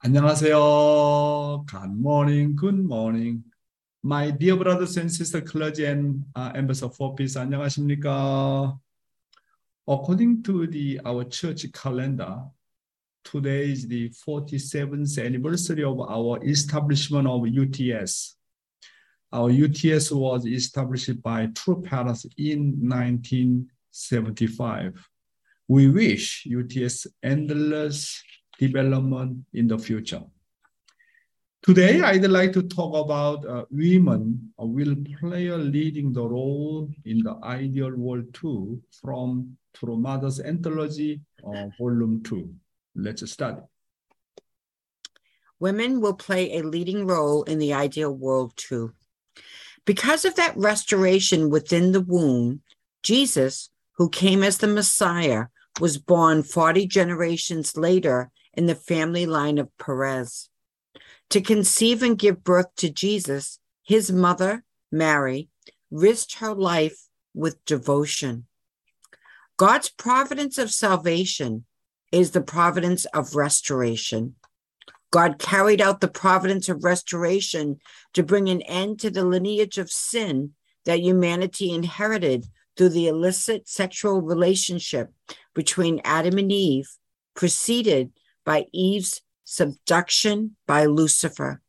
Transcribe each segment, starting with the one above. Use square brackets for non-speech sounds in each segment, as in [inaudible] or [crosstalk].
안녕하세요. Good morning. Good morning. My dear brothers and sisters, clergy and uh, for peace. 안녕하십니까? According to the our church calendar, today is the 47th anniversary of our establishment of UTS. Our UTS was established by True Parents in 1975. We wish UTS endless development in the future. Today, I'd like to talk about uh, women uh, will play a leading the role in the ideal world too from Mother's Anthology, uh, Volume 2. Let's study. Women will play a leading role in the ideal world too. Because of that restoration within the womb, Jesus, who came as the Messiah, was born 40 generations later in the family line of Perez. To conceive and give birth to Jesus, his mother, Mary, risked her life with devotion. God's providence of salvation is the providence of restoration. God carried out the providence of restoration to bring an end to the lineage of sin that humanity inherited through the illicit sexual relationship between Adam and Eve, preceded by Eve's subduction by Lucifer.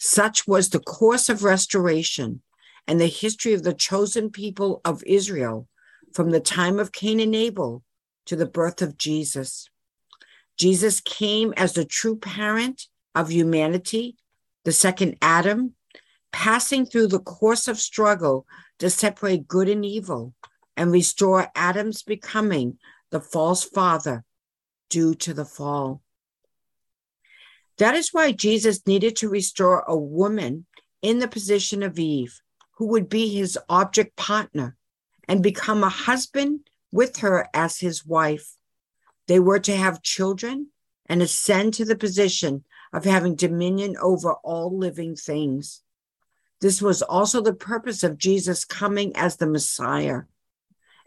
Such was the course of restoration and the history of the chosen people of Israel from the time of Cain and Abel to the birth of Jesus. Jesus came as the true parent of humanity, the second Adam, passing through the course of struggle to separate good and evil and restore Adam's becoming the false father due to the fall. That is why Jesus needed to restore a woman in the position of Eve, who would be his object partner and become a husband with her as his wife. They were to have children and ascend to the position of having dominion over all living things. This was also the purpose of Jesus coming as the Messiah.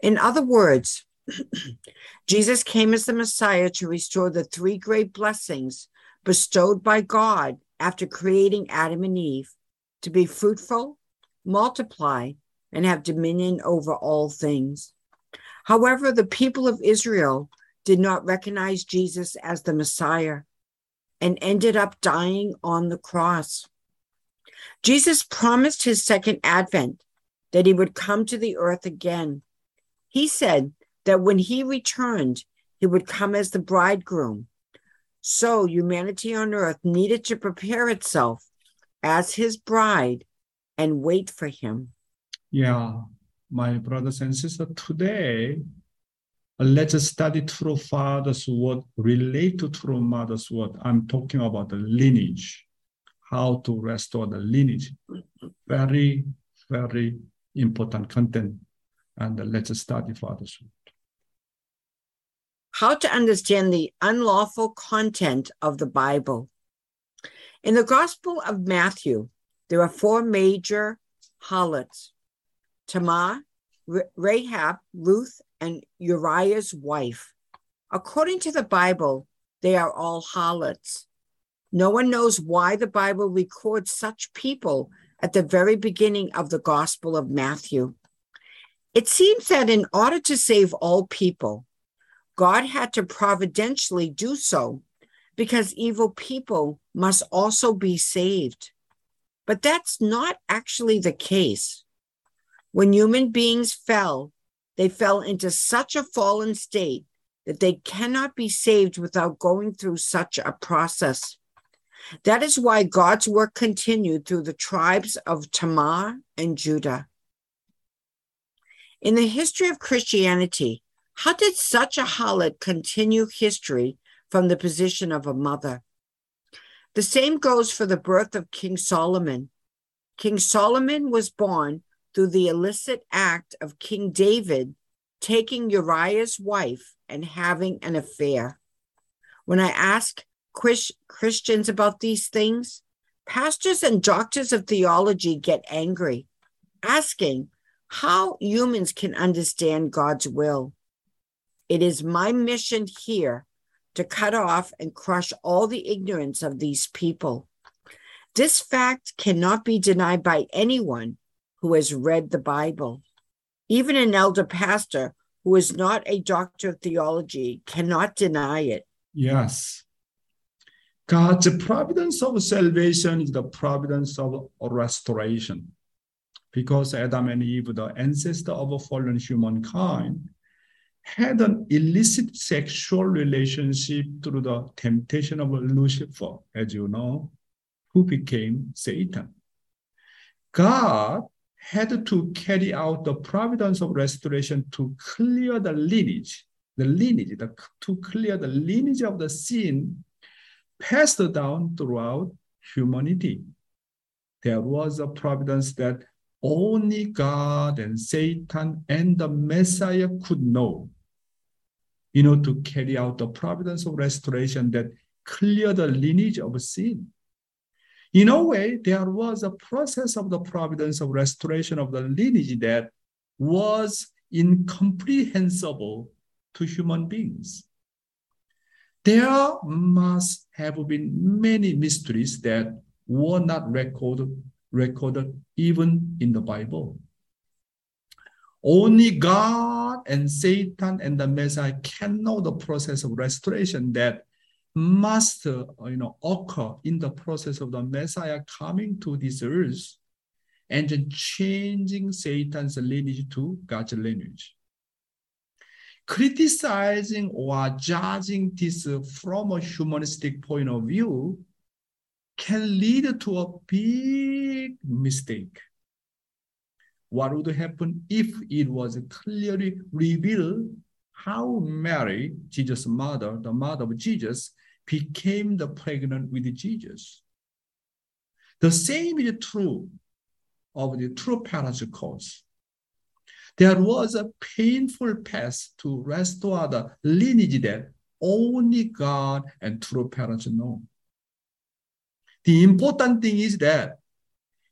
In other words, [clears throat] Jesus came as the Messiah to restore the three great blessings bestowed by God after creating Adam and Eve to be fruitful, multiply, and have dominion over all things. However, the people of Israel did not recognize Jesus as the Messiah and ended up dying on the cross. Jesus promised his second advent that he would come to the earth again. He said that when he returned, he would come as the bridegroom. So humanity on earth needed to prepare itself as his bride and wait for him. Yeah, my brothers and sisters, today let's study true father's word related true mother's word. I'm talking about the lineage, how to restore the lineage. Very, very important content. And let's study father's word how to understand the unlawful content of the Bible. In the Gospel of Matthew, there are four major harlots Tamar, Rahab, Ruth, and Uriah's wife. According to the Bible, they are all harlots. No one knows why the Bible records such people at the very beginning of the Gospel of Matthew. It seems that in order to save all people, God had to providentially do so because evil people must also be saved. But that's not actually the case. When human beings fell, they fell into such a fallen state that they cannot be saved without going through such a process. That is why God's work continued through the tribes of Tamar and Judah. In the history of Christianity, how did such a harlot continue history from the position of a mother? The same goes for the birth of King Solomon. King Solomon was born through the illicit act of King David taking Uriah's wife and having an affair. When I ask Christians about these things, pastors and doctors of theology get angry, asking how humans can understand God's will. It is my mission here to cut off and crush all the ignorance of these people. This fact cannot be denied by anyone who has read the Bible. Even an elder pastor who is not a doctor of theology cannot deny it. Yes. God's providence of salvation is the providence of restoration. Because Adam and Eve, the ancestor of a fallen humankind, had an illicit sexual relationship through the temptation of Lucifer, as you know, who became Satan. God had to carry out the providence of restoration to clear the lineage, the lineage, the, to clear the lineage of the sin passed down throughout humanity. There was a providence that only God and Satan and the Messiah could know you know, to carry out the providence of restoration that clear the lineage of sin. In a way, there was a process of the providence of restoration of the lineage that was incomprehensible to human beings. There must have been many mysteries that were not recorded, recorded even in the Bible. Only God and Satan and the Messiah can know the process of restoration that must uh, you know, occur in the process of the Messiah coming to this earth and changing Satan's lineage to God's lineage. Criticizing or judging this from a humanistic point of view can lead to a big mistake what would happen if it was clearly revealed how Mary, Jesus' mother, the mother of Jesus, became the pregnant with Jesus. The same is true of the true parents' cause. There was a painful path to restore the lineage that only God and true parents know. The important thing is that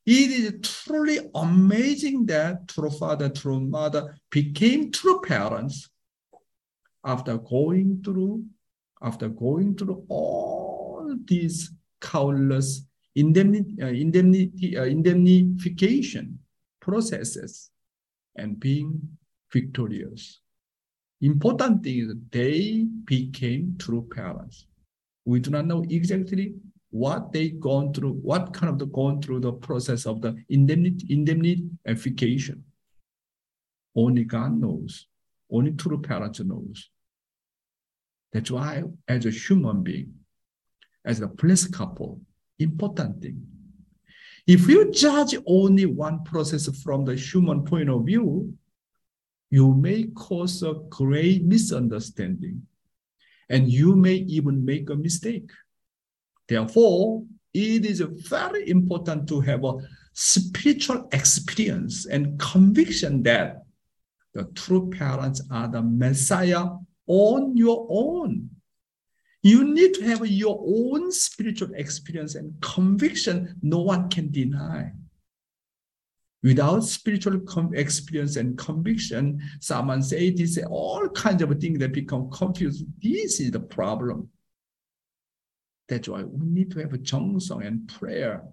it is truly amazing that true father, true mother became true parents after going through, after going through all these countless indemnity, uh, indemnity, uh, indemnification processes and being victorious. Important thing is they became true parents. We do not know exactly what they gone through, what kind of the gone through the process of the indemnity, indemnification. Only God knows. Only true parents knows. That's why, as a human being, as a blessed couple, important thing. If you judge only one process from the human point of view, you may cause a great misunderstanding, and you may even make a mistake. Therefore, it is very important to have a spiritual experience and conviction that the true parents are the Messiah on your own. You need to have your own spiritual experience and conviction no one can deny. Without spiritual experience and conviction, someone say this all kinds of things that become confused. This is the problem. That's why we need to have a 정성 and prayer.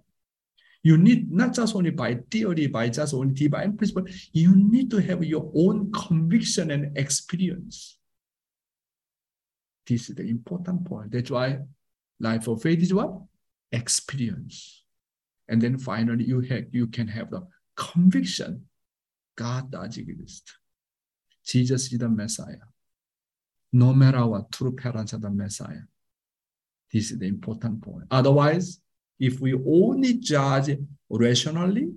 You need not just only by theory, by just only divine principle, you need to have your own conviction and experience. This is the important point. That's why life of faith is what? Experience. And then finally you have you can have the conviction. God does exist. Jesus is the Messiah. No matter what, true parents are the Messiah. This is the important point. Otherwise, if we only judge rationally,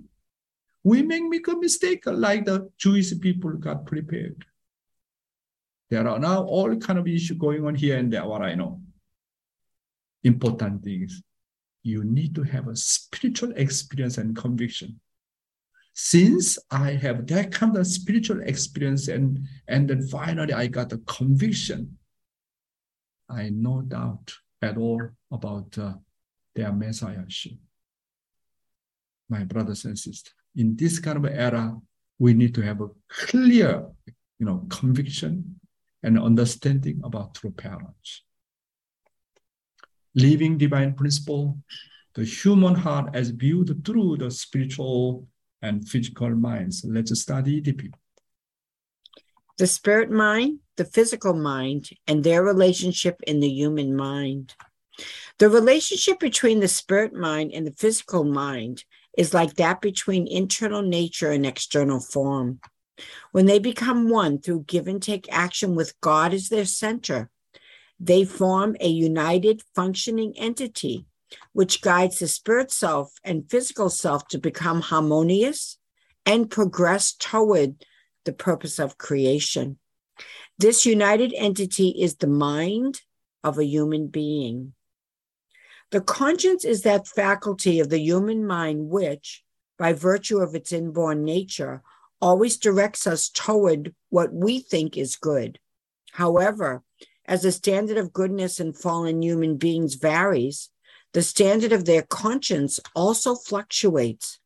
we may make a mistake like the Jewish people got prepared. There are now all kind of issues going on here and there, what I know. Important things. You need to have a spiritual experience and conviction. Since I have that kind of spiritual experience and, and then finally I got the conviction, I no doubt at all about uh, their messiahship. My brothers and sisters, in this kind of era, we need to have a clear, you know, conviction and understanding about true parents. living divine principle, the human heart as viewed through the spiritual and physical minds. Let's study the people. The spirit mind, the physical mind, and their relationship in the human mind. The relationship between the spirit mind and the physical mind is like that between internal nature and external form. When they become one through give and take action with God as their center, they form a united functioning entity which guides the spirit self and physical self to become harmonious and progress toward the purpose of creation. This united entity is the mind of a human being. The conscience is that faculty of the human mind which, by virtue of its inborn nature, always directs us toward what we think is good. However, as the standard of goodness in fallen human beings varies, the standard of their conscience also fluctuates.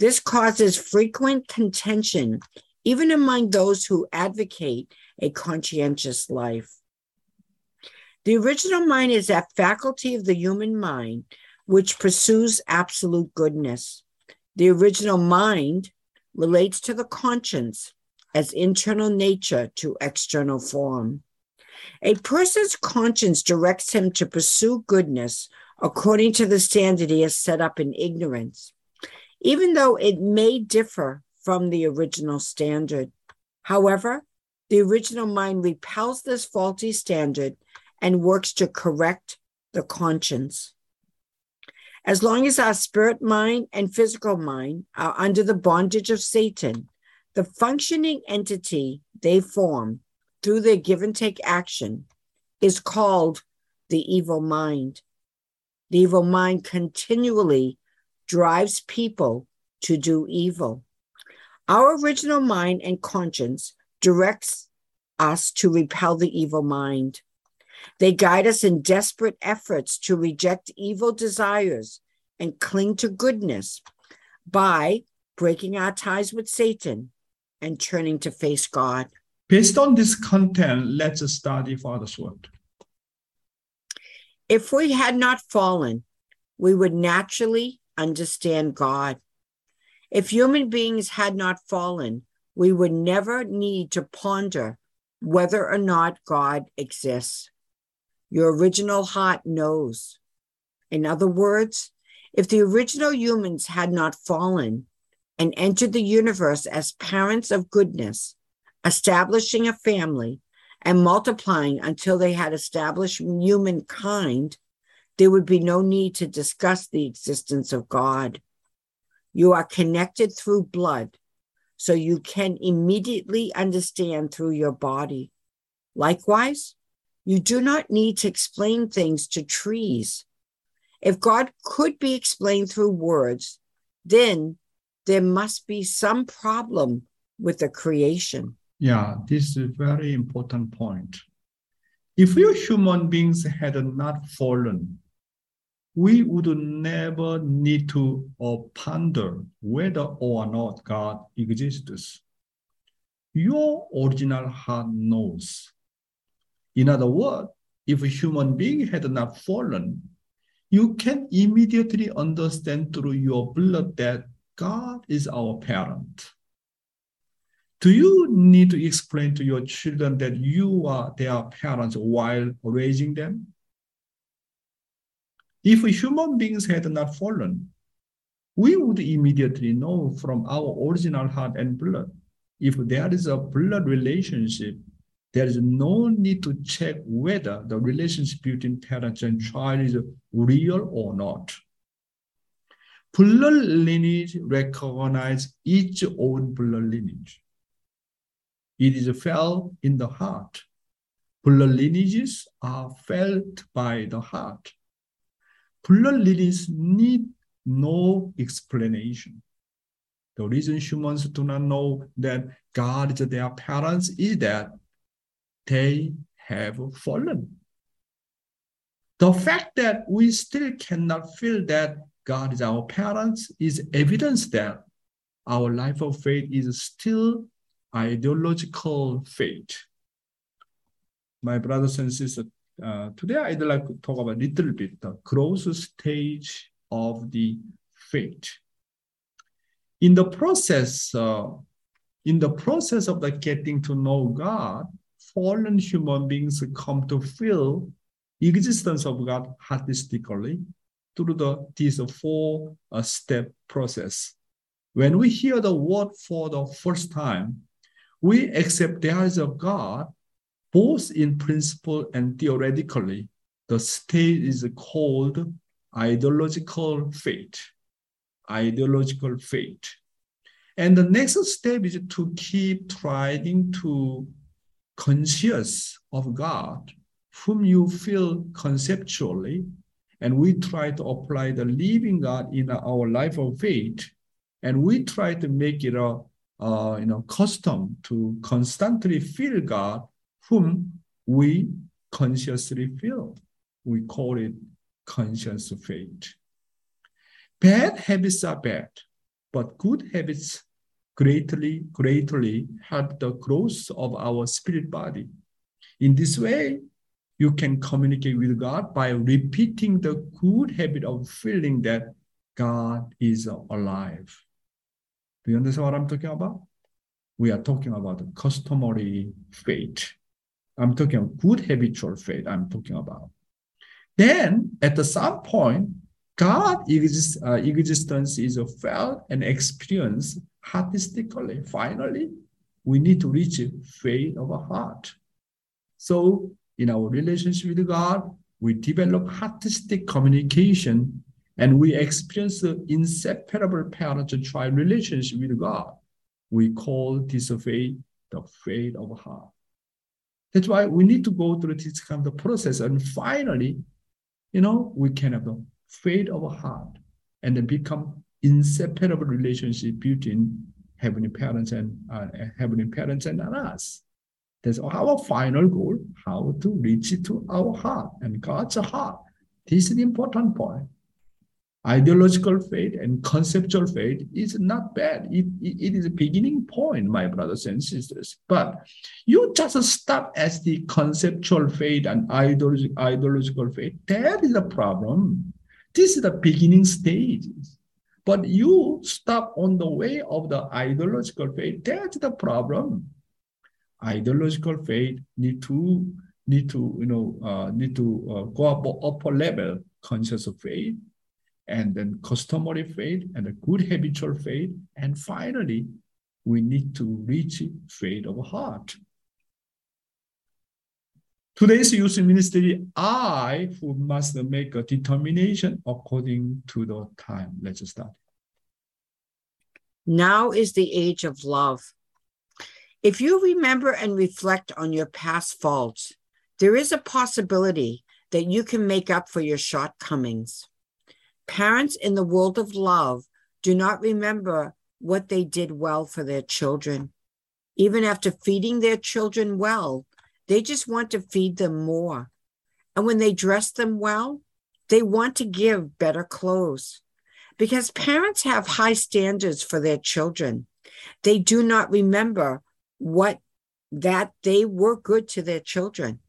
This causes frequent contention, even among those who advocate a conscientious life. The original mind is that faculty of the human mind which pursues absolute goodness. The original mind relates to the conscience as internal nature to external form. A person's conscience directs him to pursue goodness according to the standard he has set up in ignorance, even though it may differ from the original standard. However, the original mind repels this faulty standard and works to correct the conscience. As long as our spirit mind and physical mind are under the bondage of Satan, the functioning entity they form through their give and take action is called the evil mind. The evil mind continually drives people to do evil. Our original mind and conscience directs us to repel the evil mind. They guide us in desperate efforts to reject evil desires and cling to goodness by breaking our ties with Satan and turning to face God. Based on this content, let's study Father's word. If we had not fallen, we would naturally understand God. If human beings had not fallen, we would never need to ponder whether or not God exists. Your original heart knows. In other words, if the original humans had not fallen and entered the universe as parents of goodness, establishing a family and multiplying until they had established humankind, there would be no need to discuss the existence of God. You are connected through blood, so you can immediately understand through your body. Likewise, you do not need to explain things to trees. If God could be explained through words, then there must be some problem with the creation. Yeah, this is a very important point. If we human beings had not fallen, we would never need to ponder whether or not God exists. Your original heart knows in other words, if a human being had not fallen, you can immediately understand through your blood that God is our parent. Do you need to explain to your children that you are their parents while raising them? If human beings had not fallen, we would immediately know from our original heart and blood if there is a blood relationship there is no need to check whether the relationship between parents and child is real or not. Blood lineage recognize each own blood lineage. It is felt in the heart. Blood lineages are felt by the heart. Lineages need no explanation. The reason humans do not know that God is their parents is that they have fallen. The fact that we still cannot feel that God is our parents is evidence that our life of faith is still ideological faith. My brothers and sisters, uh, today I'd like to talk about a little bit the growth stage of the faith. In the process, uh, in the process of the getting to know God, fallen human beings come to feel existence of God holistically through the this four uh, step process. When we hear the word for the first time, we accept there is a God, both in principle and theoretically. The state is called ideological faith. Ideological faith. And the next step is to keep trying to conscious of God, whom you feel conceptually, and we try to apply the living God in our life of faith, and we try to make it a, uh, you know custom to constantly feel God, whom we consciously feel. We call it conscious faith. Bad habits are bad, but good habits greatly, greatly help the growth of our spirit body. In this way, you can communicate with God by repeating the good habit of feeling that God is alive. Do you understand what I'm talking about? We are talking about customary faith. I'm talking good habitual faith. I'm talking about. Then, at the some point, God uh, existence is felt and experienced artistically. Finally, we need to reach faith of a heart. So in our relationship with God, we develop artistic communication and we experience the inseparable parent-child relationship with God. We call this faith the faith of heart. That's why we need to go through this kind of process. And finally, you know, we can have the faith of our heart and then become inseparable relationship between heavenly parents and uh, heavenly parents and us. That's our final goal, how to reach to our heart and God's heart. This is the important point. Ideological faith and conceptual faith is not bad. It, it, it is a beginning point, my brothers and sisters. But you just stop as the conceptual faith and ideological faith. That is the problem. This is the beginning stages. But you stop on the way of the ideological faith. That's the problem. Ideological faith need to need to you know uh, need to uh, go up upper level conscious of faith, and then customary faith and a good habitual faith, and finally, we need to reach faith of heart. Today's youth ministry, I who must make a determination according to the time. Let's start. Now is the age of love. If you remember and reflect on your past faults, there is a possibility that you can make up for your shortcomings. Parents in the world of love do not remember what they did well for their children. Even after feeding their children well, they just want to feed them more. And when they dress them well, they want to give better clothes. Because parents have high standards for their children, they do not remember what that they were good to their children.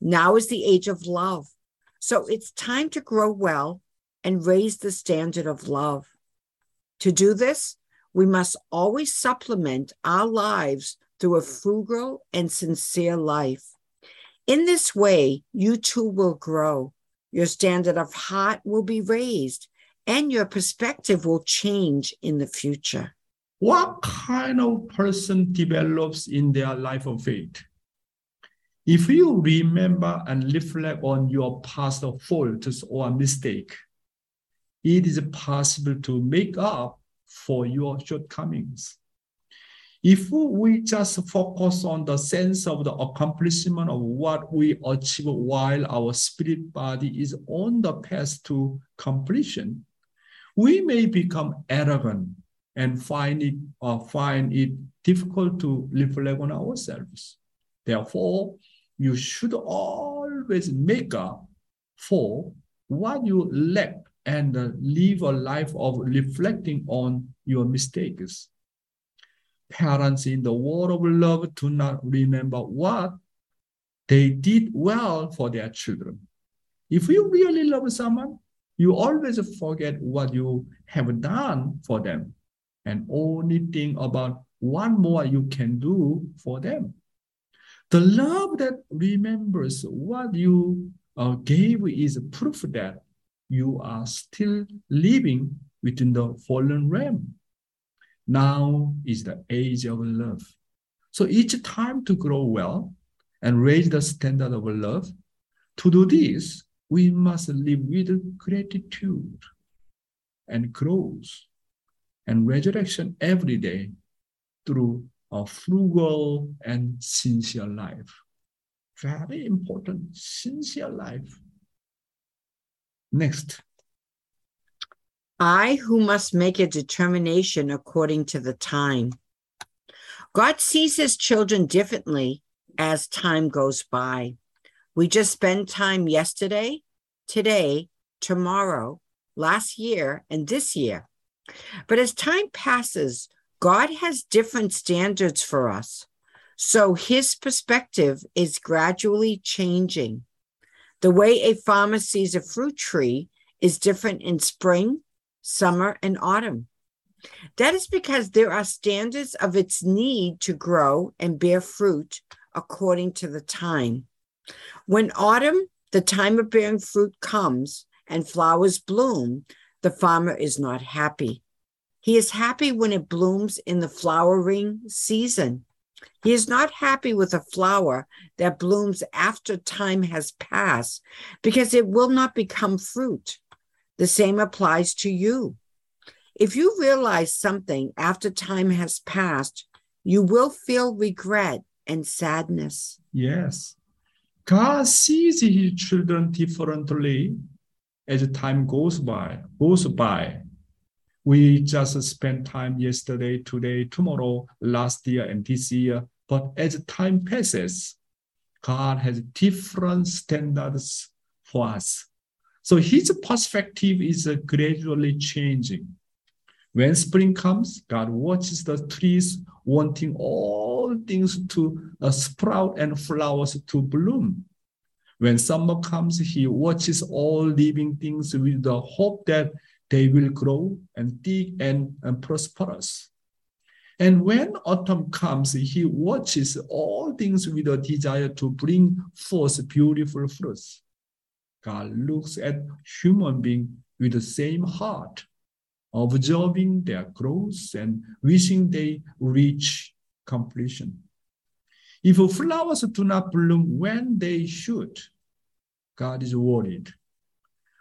Now is the age of love. So it's time to grow well and raise the standard of love. To do this, we must always supplement our lives through a frugal and sincere life. In this way, you too will grow. Your standard of heart will be raised, and your perspective will change in the future. What kind of person develops in their life of faith? If you remember and reflect on your past faults or mistake, it is possible to make up for your shortcomings. If we just focus on the sense of the accomplishment of what we achieve while our spirit body is on the path to completion, we may become arrogant and find it uh, find it difficult to reflect on ourselves. Therefore, you should always make up for what you lack and uh, live a life of reflecting on your mistakes. Parents in the world of love do not remember what they did well for their children. If you really love someone, you always forget what you have done for them and only think about what more you can do for them. The love that remembers what you uh, gave is proof that you are still living within the fallen realm. Now is the age of love. So each time to grow well and raise the standard of love, to do this, we must live with gratitude and growth and resurrection every day through a frugal and sincere life. Very important, sincere life. Next. I who must make a determination according to the time. God sees his children differently as time goes by. We just spend time yesterday, today, tomorrow, last year, and this year. But as time passes, God has different standards for us. So his perspective is gradually changing. The way a farmer sees a fruit tree is different in spring, summer, and autumn. That is because there are standards of its need to grow and bear fruit according to the time. When autumn, the time of bearing fruit, comes and flowers bloom, the farmer is not happy. He is happy when it blooms in the flowering season. He is not happy with a flower that blooms after time has passed because it will not become fruit. The same applies to you. If you realize something after time has passed, you will feel regret and sadness. Yes. God sees his children differently as time goes by, goes by. We just spent time yesterday, today, tomorrow, last year, and this year. But as time passes, God has different standards for us. So his perspective is gradually changing. When spring comes, God watches the trees, wanting all things to uh, sprout and flowers to bloom. When summer comes, He watches all living things with the hope that they will grow and dig and, and prosperous. And when autumn comes, he watches all things with a desire to bring forth beautiful fruits. God looks at human beings with the same heart, observing their growth and wishing they reach completion. If flowers do not bloom when they should, God is worried.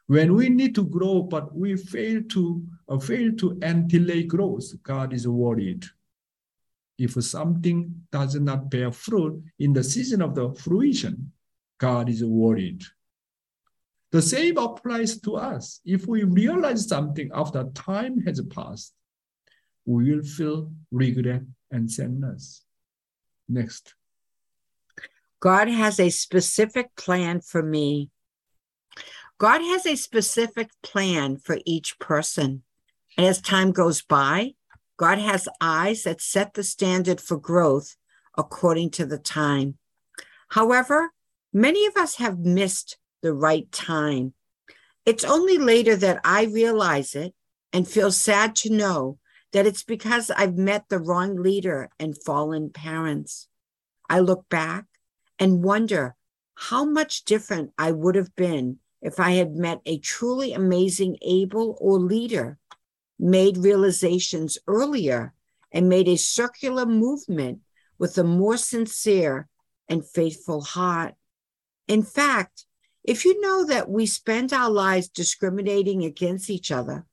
When we need to grow, but we fail to uh, fail to delay growth, God is worried. If something does not bear fruit in the season of the fruition, God is worried. The same applies to us. If we realize something after time has passed, we will feel regret and sadness. Next. God has a specific plan for me God has a specific plan for each person. And as time goes by, God has eyes that set the standard for growth according to the time. However, many of us have missed the right time. It's only later that I realize it and feel sad to know that it's because I've met the wrong leader and fallen parents. I look back and wonder how much different I would have been if I had met a truly amazing Abel or leader, made realizations earlier, and made a circular movement with a more sincere and faithful heart. In fact, if you know that we spend our lives discriminating against each other,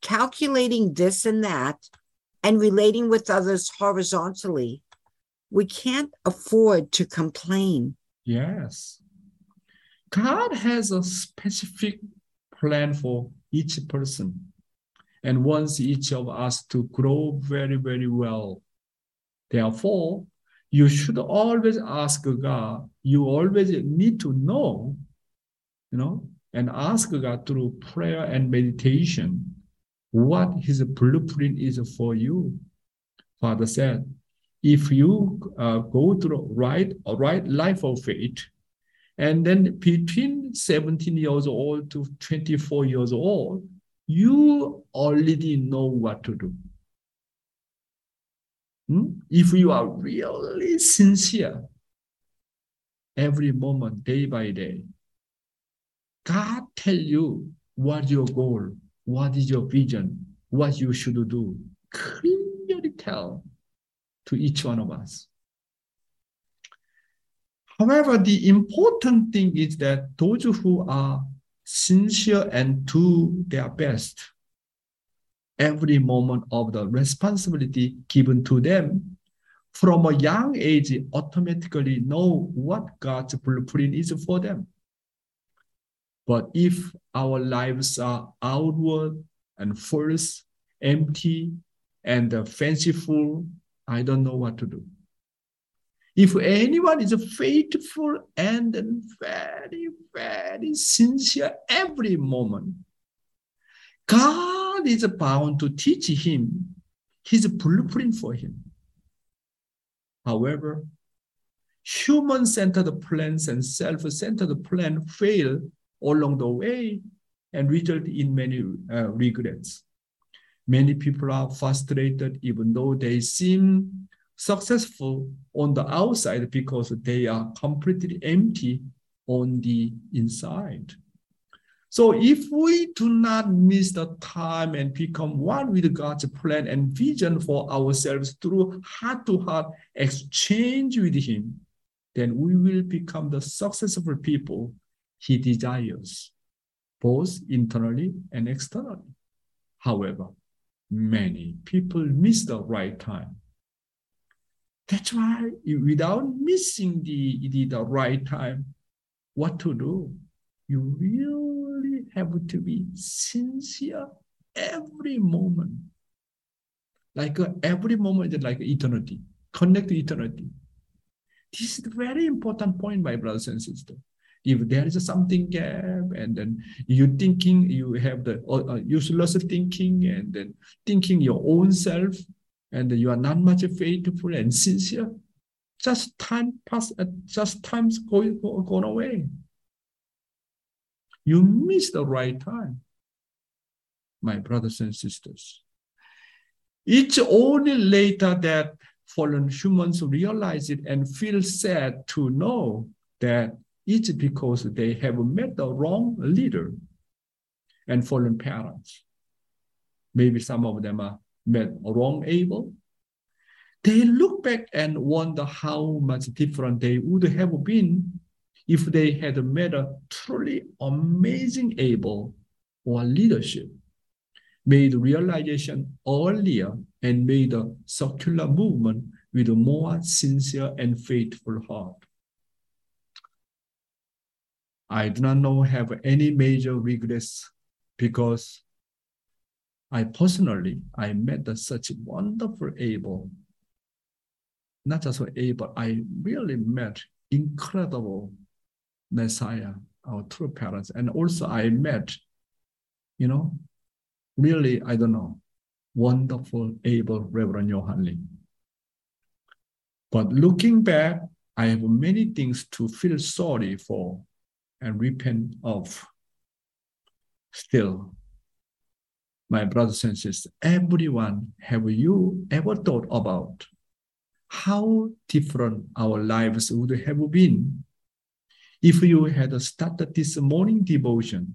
calculating this and that, and relating with others horizontally, we can't afford to complain. Yes. God has a specific plan for each person and wants each of us to grow very, very well. Therefore, you should always ask God. You always need to know, you know, and ask God through prayer and meditation what His blueprint is for you. Father said, if you uh, go through right, right life of faith, And then between 17 years old to 24 years old, you already know what to do. Hmm? If you are really sincere, every moment, day by day, God tell you what your goal, what is your vision, what you should do. Clearly tell to each one of us. However, the important thing is that those who are sincere and do their best every moment of the responsibility given to them from a young age automatically know what God's blueprint is for them. But if our lives are outward and false, empty, and fanciful, I don't know what to do. If anyone is faithful and very, very sincere every moment, God is bound to teach him his blueprint for him. However, human centered plans and self centered plans fail along the way and result in many uh, regrets. Many people are frustrated even though they seem successful on the outside because they are completely empty on the inside. So if we do not miss the time and become one with God's plan and vision for ourselves through heart-to-heart exchange with Him, then we will become the successful people He desires, both internally and externally. However, many people miss the right time that's why without missing the, the, the right time, what to do? You really have to be sincere every moment. Like uh, every moment is like eternity. Connect to eternity. This is a very important point, my brothers and sisters. If there is a something gap, and then you thinking you have the uh, uh useless thinking, and then thinking your own self, and you are not much faithful and sincere, just time pass, uh, just time's going, going away. You miss the right time, my brothers and sisters. It's only later that fallen humans realize it and feel sad to know that it's because they have met the wrong leader and fallen parents. Maybe some of them are met wrong Abel, they look back and wonder how much different they would have been if they had met a truly amazing Abel or leadership, made realization earlier, and made a circular movement with a more sincere and faithful heart. I do not know have any major regrets because I personally, I met such wonderful Abel. Not just Abel, I really met incredible Messiah, our true parents. And also I met, you know, really, I don't know, wonderful, able Reverend Johan Lee. But looking back, I have many things to feel sorry for and repent of. Still, my brothers and sisters, everyone, have you ever thought about how different our lives would have been if you had started this morning devotion,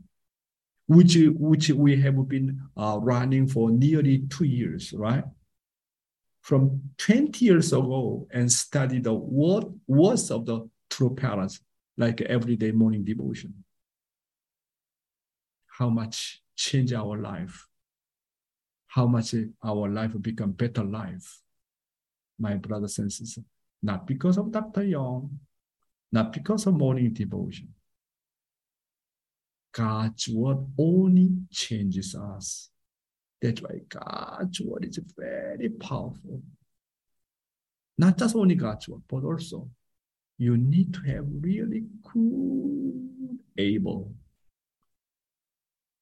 which, which we have been uh, running for nearly two years, right? From 20 years ago and studied the word, words of the true parents, like everyday morning devotion. How much change our life how much our life become better life, my brothers and sisters. Not because of Dr. Young, not because of morning devotion. God's word only changes us. That's why God's word is very powerful. Not just only God's word, but also you need to have really good Abel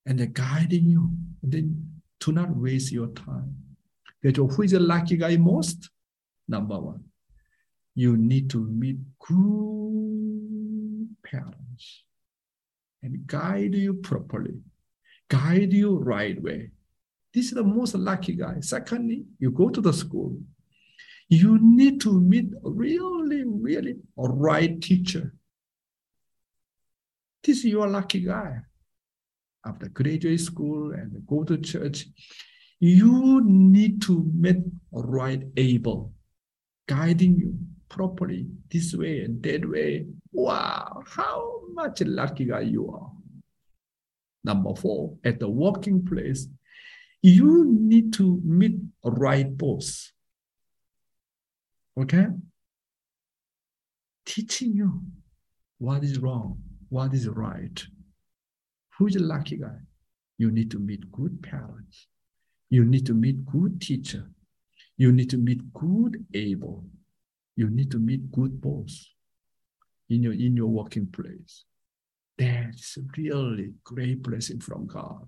and guiding you. And then do not waste your time. Therefore, who is the lucky guy most? Number one, you need to meet good parents and guide you properly, guide you right way. This is the most lucky guy. Secondly, you go to the school. You need to meet really, really a right teacher. This is your lucky guy. After graduate school and go to church, you need to meet right Abel, guiding you properly this way and that way. Wow, how much lucky guy you are. Number four, at the working place, you need to meet right boss. Okay? Teaching you what is wrong, what is right. Who's a lucky guy? You need to meet good parents. You need to meet good teacher. You need to meet good Abel. You need to meet good boss in your in your working place. That's a really great blessing from God,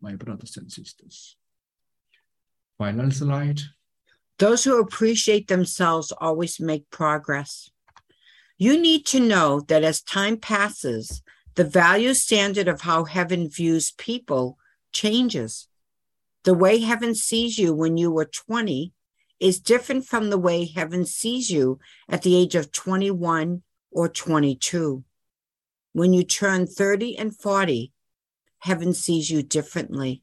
my brothers and sisters. Final slide. Those who appreciate themselves always make progress. You need to know that as time passes, the value standard of how heaven views people changes. The way heaven sees you when you were 20 is different from the way heaven sees you at the age of 21 or 22. When you turn 30 and 40, heaven sees you differently.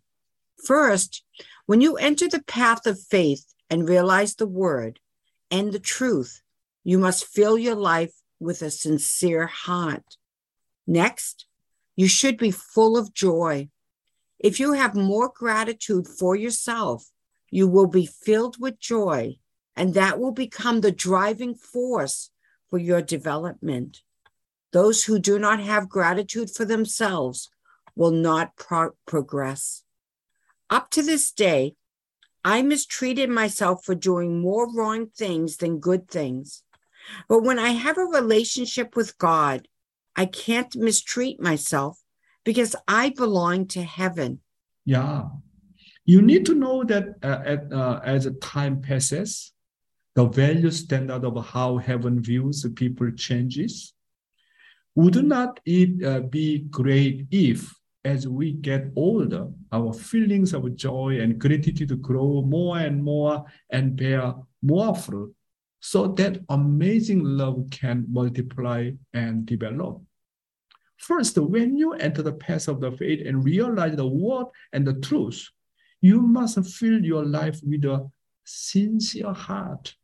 First, when you enter the path of faith and realize the word and the truth, you must fill your life with a sincere heart. Next, you should be full of joy. If you have more gratitude for yourself, you will be filled with joy, and that will become the driving force for your development. Those who do not have gratitude for themselves will not pro- progress. Up to this day, I mistreated myself for doing more wrong things than good things. But when I have a relationship with God, I can't mistreat myself because I belong to heaven. Yeah. You need to know that uh, at, uh, as time passes, the value standard of how heaven views people changes. Would not it uh, be great if, as we get older, our feelings of joy and gratitude grow more and more and bear more fruit, so that amazing love can multiply and develop? First, when you enter the path of the faith and realize the word and the truth, you must fill your life with a sincere heart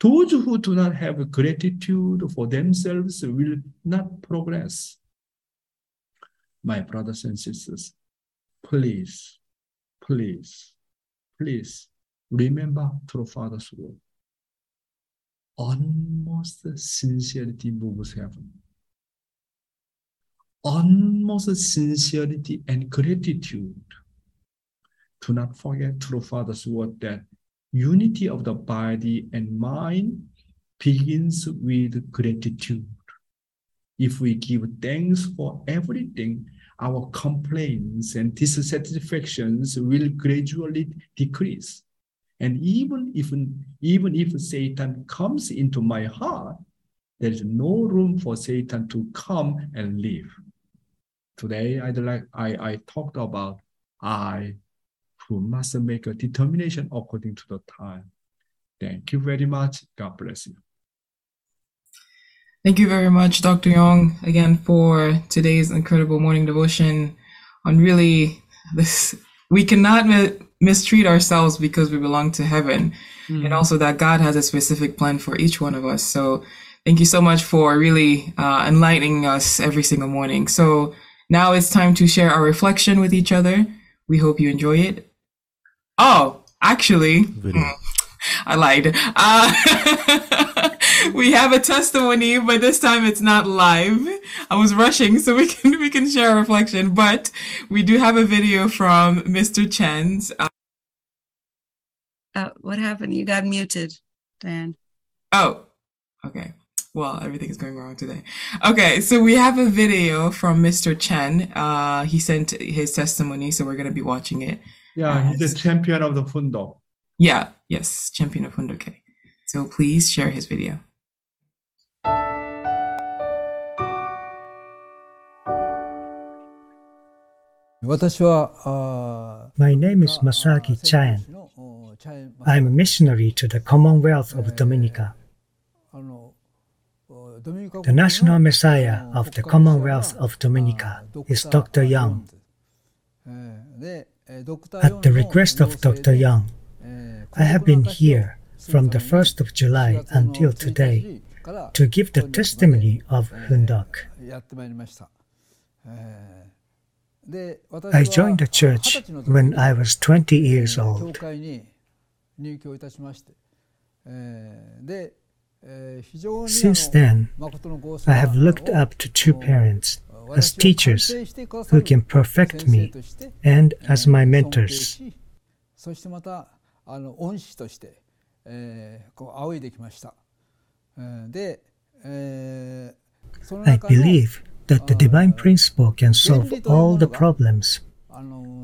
those who do not have gratitude for themselves will not progress. My brothers and sisters, please, please, please remember through Father's word. Almost sincerity moves heaven. Almost sincerity and gratitude. Do not forget through Father's word that unity of the body and mind begins with gratitude. If we give thanks for everything, our complaints and dissatisfactions will gradually decrease. And even if, even if Satan comes into my heart, there is no room for Satan to come and live. Today, I'd like I, I talked about I who must make a determination according to the time. Thank you very much. God bless you. Thank you very much, Dr. Young, again for today's incredible morning devotion on really this. We cannot mistreat ourselves because we belong to heaven, mm. and also that God has a specific plan for each one of us. So, thank you so much for really uh, enlightening us every single morning. So, now it's time to share our reflection with each other. We hope you enjoy it. Oh, actually, Video. Hmm, I lied. Uh, [laughs] we have a testimony, but this time it's not live. I was rushing so we can we can share a reflection, but we do have a video from Mr. Chen's. Uh, uh, what happened? You got muted, Dan. Oh, okay. Well, everything is going wrong today. Okay, so we have a video from Mr. Chen. Uh, he sent his testimony, so we're going to be watching it. Yeah, he's the champion of the Fundo. Yeah, yes, champion of Hundoke. So please share his video. Uh, My name is Masaki Chen. I am a missionary to the Commonwealth of Dominica. The national messiah of the Commonwealth of Dominica is Dr. Young. At the request of Dr. Young, I have been here from the 1st of July until today to give the testimony of Hundok. I joined a church when I was 20 years old. Since then, I have looked up to true parents as teachers who can perfect me and as my mentors. I believe that the divine principle can solve all the problems.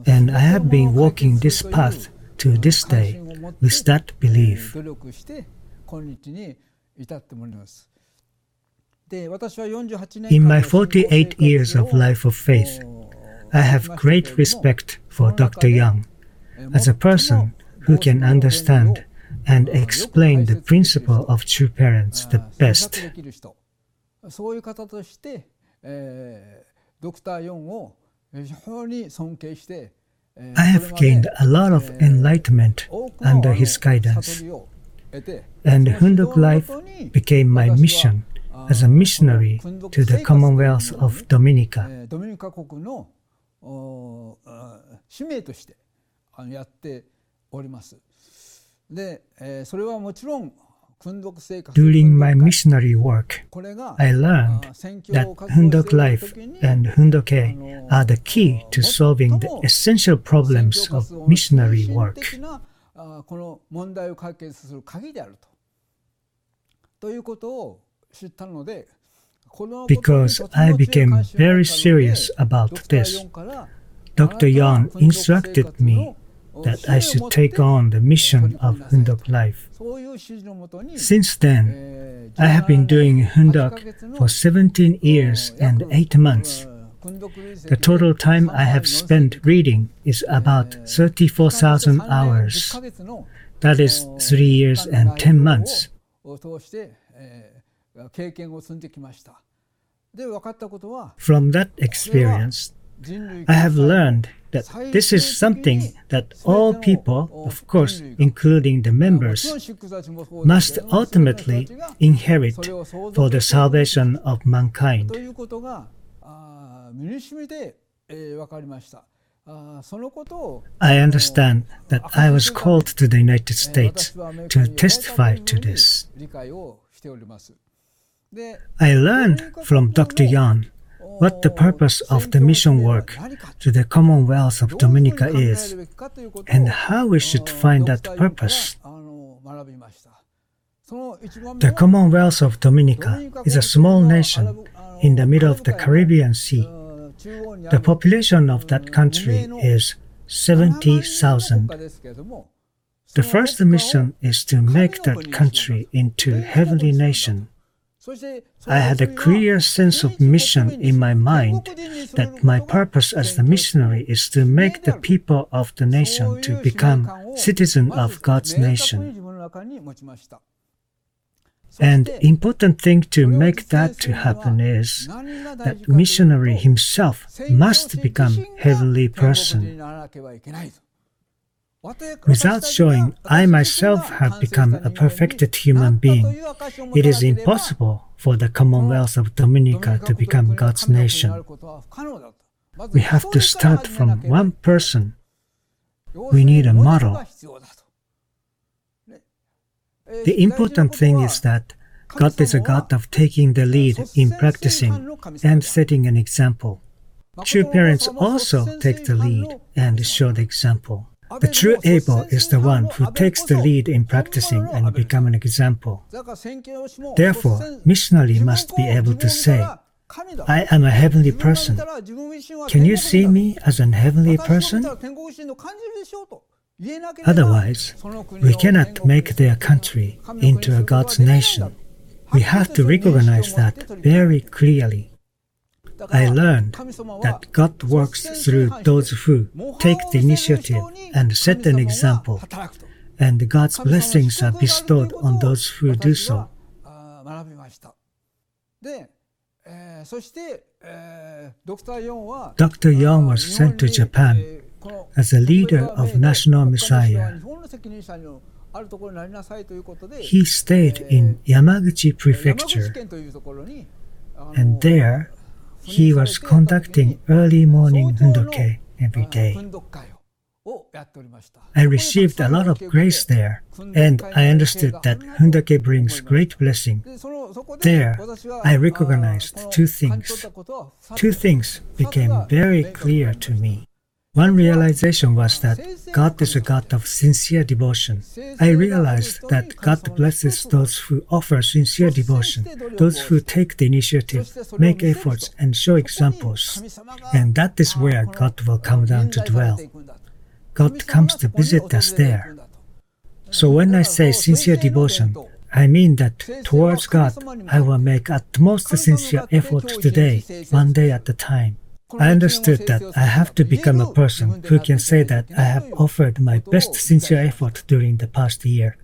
And I have been walking this path to this day with that belief. In my 48 years of life of faith, I have great respect for Dr. Young as a person who can understand and explain the principle of true parents the best. えー、ドクター・ヨンを非常に尊敬して、えー、I have gained a lot of enlightenment under his guidance. And Hunduk life became my mission as a missionary to the Commonwealth of Dominica. ドミニカ国の使命としてやっております。で、えー、それはもちろん During my missionary work, I learned that Hundok life and Hundoke are the key to solving the essential problems of missionary work. Because I became very serious about this, Dr. Yan instructed me that I should take on the mission of Hundok life. Since then, I have been doing Hundok for 17 years and 8 months. The total time I have spent reading is about 34,000 hours. That is 3 years and 10 months. From that experience, I have learned that this is something that all people, of course, including the members, must ultimately inherit for the salvation of mankind. I understand that I was called to the United States to testify to this. I learned from Dr. Yan what the purpose of the mission work to the Commonwealth of Dominica is and how we should find that purpose. The Commonwealth of Dominica is a small nation in the middle of the Caribbean Sea. The population of that country is 70,000. The first mission is to make that country into a heavenly nation. I had a clear sense of mission in my mind that my purpose as the missionary is to make the people of the nation to become citizens of God's nation. And important thing to make that to happen is that missionary himself must become heavenly person. Without showing I myself have become a perfected human being, it is impossible for the Commonwealth of Dominica to become God's nation. We have to start from one person. We need a model. The important thing is that God is a God of taking the lead in practicing and setting an example. True parents also take the lead and show the example. The true Abel is the one who takes the lead in practicing and become an example. Therefore, missionary must be able to say, I am a heavenly person. Can you see me as an heavenly person? Otherwise, we cannot make their country into a God's nation. We have to recognize that very clearly. I learned that God works through those who take the initiative and set an example, and God's blessings are bestowed on those who do so. Dr. Young was sent to Japan as a leader of National Messiah. He stayed in Yamaguchi Prefecture, and there he was conducting early morning hundoke every day. I received a lot of grace there, and I understood that Hundoke brings great blessing. There, I recognized two things. Two things became very clear to me. One realization was that God is a God of sincere devotion. I realized that God blesses those who offer sincere devotion, those who take the initiative, make efforts, and show examples. And that is where God will come down to dwell. God comes to visit us there. So when I say sincere devotion, I mean that towards God, I will make utmost sincere effort today, one day at a time. I understood that I have to become a person who can say that I have offered my best sincere effort during the past year.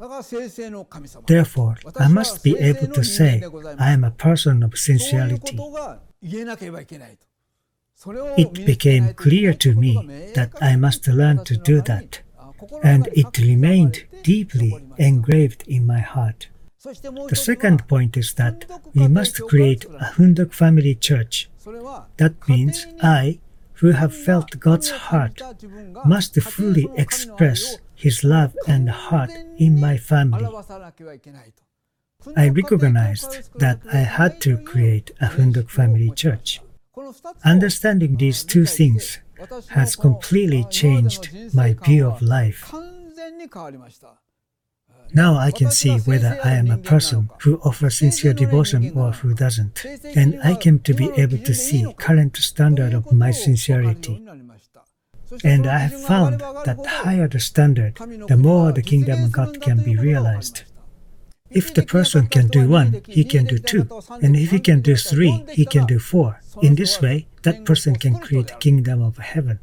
Therefore, I must be able to say I am a person of sincerity. It became clear to me that I must learn to do that, and it remained deeply engraved in my heart. The second point is that we must create a Hundok family church that means I, who have felt God's heart, must fully express His love and heart in my family. I recognized that I had to create a Hundok family church. Understanding these two things has completely changed my view of life. Now I can see whether I am a person who offers sincere devotion or who doesn't, and I came to be able to see current standard of my sincerity. And I have found that higher the standard, the more the kingdom of God can be realized. If the person can do one, he can do two, and if he can do three, he can do four. In this way, that person can create the kingdom of heaven.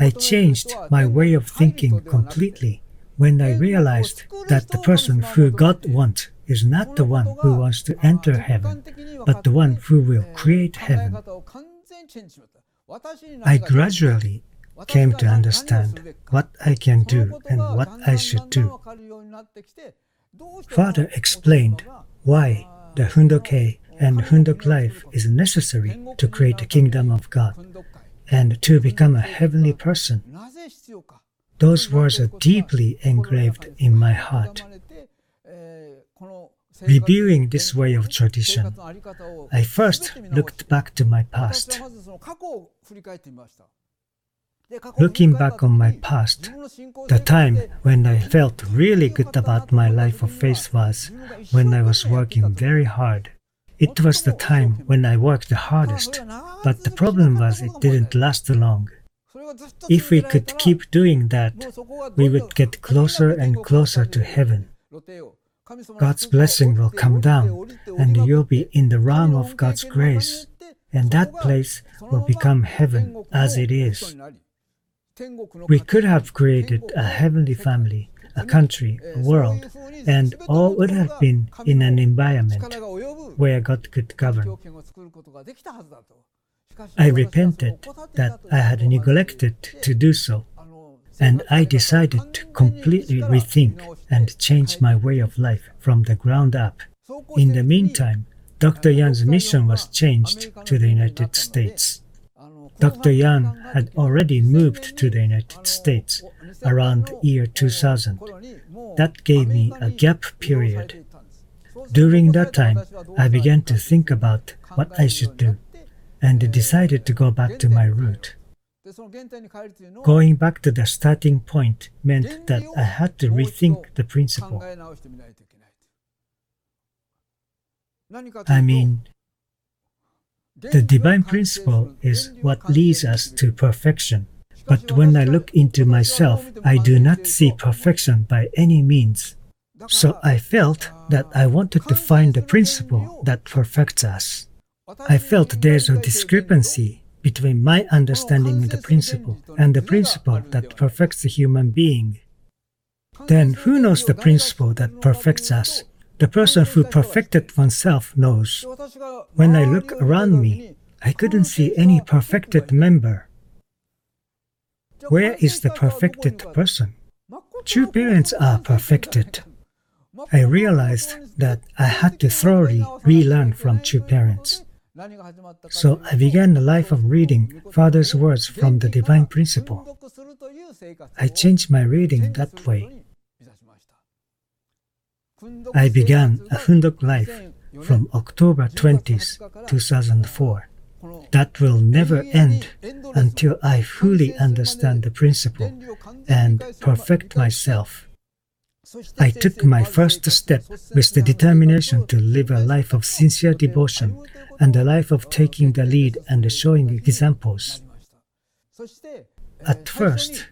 I changed my way of thinking completely when I realized that the person who God wants is not the one who wants to enter heaven, but the one who will create heaven. I gradually came to understand what I can do and what I should do. Father explained why the Hundoke and Hundok life is necessary to create the kingdom of God and to become a heavenly person. Those words are deeply engraved in my heart. Reviewing this way of tradition, I first looked back to my past. Looking back on my past, the time when I felt really good about my life of faith was when I was working very hard. It was the time when I worked the hardest, but the problem was it didn't last long. If we could keep doing that, we would get closer and closer to heaven. God's blessing will come down, and you'll be in the realm of God's grace, and that place will become heaven as it is. We could have created a heavenly family, a country, a world, and all would have been in an environment where God could govern. I repented that I had neglected to do so, and I decided to completely rethink and change my way of life from the ground up. In the meantime, Dr. Yan's mission was changed to the United States. Dr. Yan had already moved to the United States around year 2000. That gave me a gap period. During that time, I began to think about what I should do and decided to go back to my root. Going back to the starting point meant that I had to rethink the principle. I mean, the divine principle is what leads us to perfection. But when I look into myself, I do not see perfection by any means. So I felt that I wanted to find the principle that perfects us. I felt there's a discrepancy between my understanding of the principle and the principle that perfects the human being. Then who knows the principle that perfects us? The person who perfected oneself knows. When I look around me, I couldn't see any perfected member. Where is the perfected person? True parents are perfected. I realized that I had to thoroughly relearn from true parents. So I began a life of reading Father's words from the divine principle. I changed my reading that way. I began a Hundok life from October 20th, 2004. That will never end until I fully understand the principle and perfect myself. I took my first step with the determination to live a life of sincere devotion and a life of taking the lead and showing examples. At first,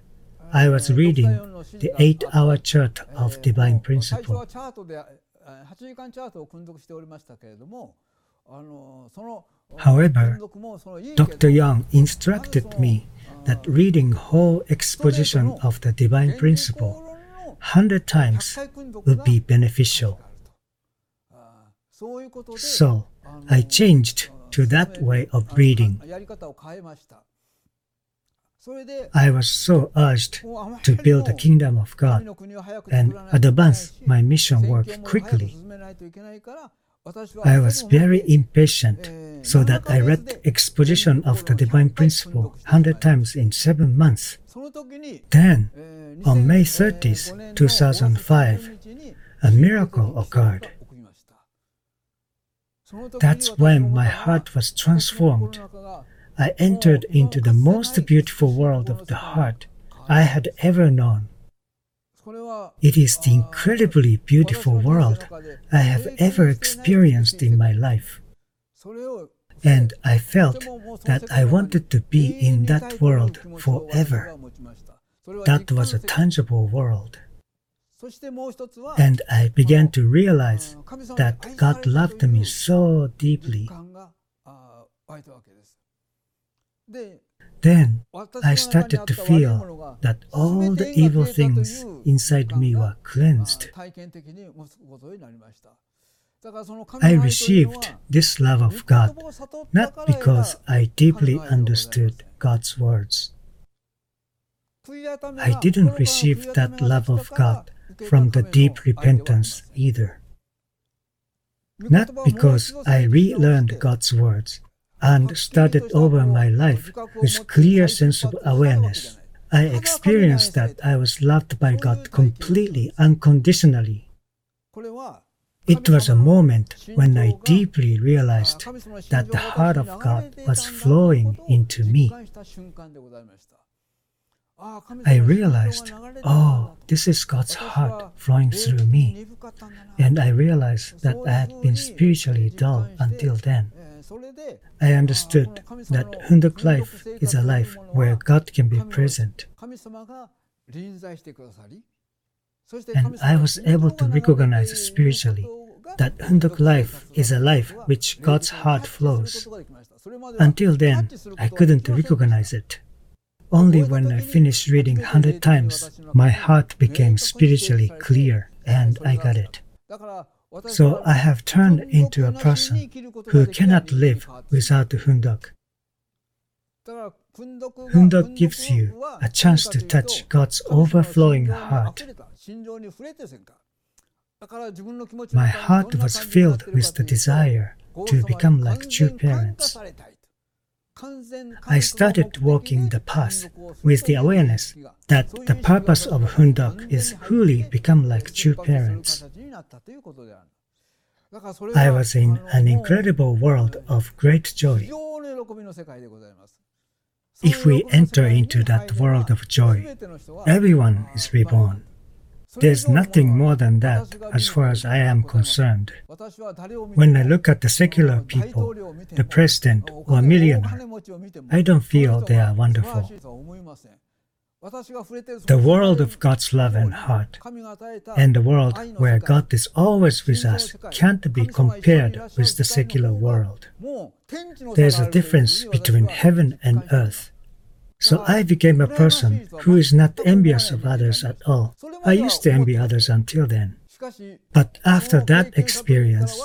I was reading the eight hour chart of divine principle. However, Dr. Young instructed me that reading whole exposition of the divine principle hundred times would be beneficial. So I changed to that way of reading. I was so urged to build the kingdom of God and advance my mission work quickly. I was very impatient, so that I read exposition of the divine principle hundred times in seven months. Then, on May 30th, 2005, a miracle occurred. That's when my heart was transformed. I entered into the most beautiful world of the heart I had ever known. It is the incredibly beautiful world I have ever experienced in my life. And I felt that I wanted to be in that world forever. That was a tangible world. And I began to realize that God loved me so deeply. Then I started to feel that all the evil things inside me were cleansed. I received this love of God not because I deeply understood God's words. I didn't receive that love of God from the deep repentance either. Not because I relearned God's words and started over my life with clear sense of awareness. I experienced that I was loved by God completely, unconditionally. It was a moment when I deeply realized that the heart of God was flowing into me. I realized, oh, this is God's heart flowing through me. And I realized that I had been spiritually dull until then. I understood that Hundok life is a life where God can be present. And I was able to recognize spiritually that Hundok life is a life which God's heart flows. Until then, I couldn't recognize it. Only when I finished reading hundred times, my heart became spiritually clear and I got it. So I have turned into a person who cannot live without the Hundok. Hundok gives you a chance to touch God's overflowing heart. My heart was filled with the desire to become like true parents. I started walking the path with the awareness that the purpose of Hundok is fully become like true parents. I was in an incredible world of great joy. If we enter into that world of joy, everyone is reborn. There's nothing more than that as far as I am concerned. When I look at the secular people, the president or millionaire, I don't feel they are wonderful. The world of God's love and heart and the world where God is always with us can't be compared with the secular world. There's a difference between heaven and earth. So I became a person who is not envious of others at all. I used to envy others until then. But after that experience,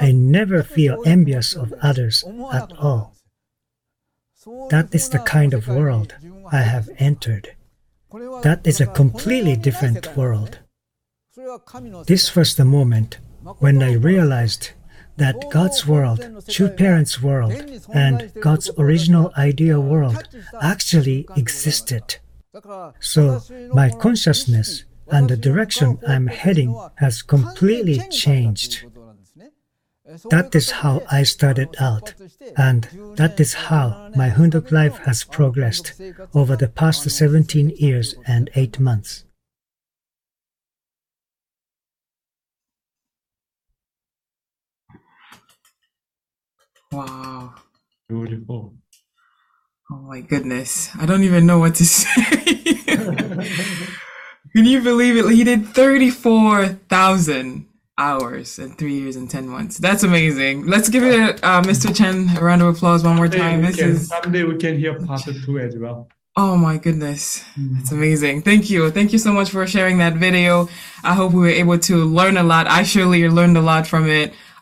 I never feel envious of others at all. That is the kind of world I have entered. That is a completely different world. This was the moment when I realized that God's world, true parents' world, and God's original idea world actually existed. So my consciousness and the direction I'm heading has completely changed. That is how I started out, and that is how my Hundok life has progressed over the past 17 years and 8 months. Wow. Beautiful. Oh my goodness. I don't even know what to [laughs] say. [laughs] Can you believe it? He did 34,000 hours in three years and 10 months. That's amazing. Let's give it, uh, Mr. Chen, a round of applause one more time. This can, is, someday we can hear part two as well. oh my goodness. That's amazing. Thank you. Thank you so much for sharing that video. I hope we were able to learn a lot. I surely learned a lot from it.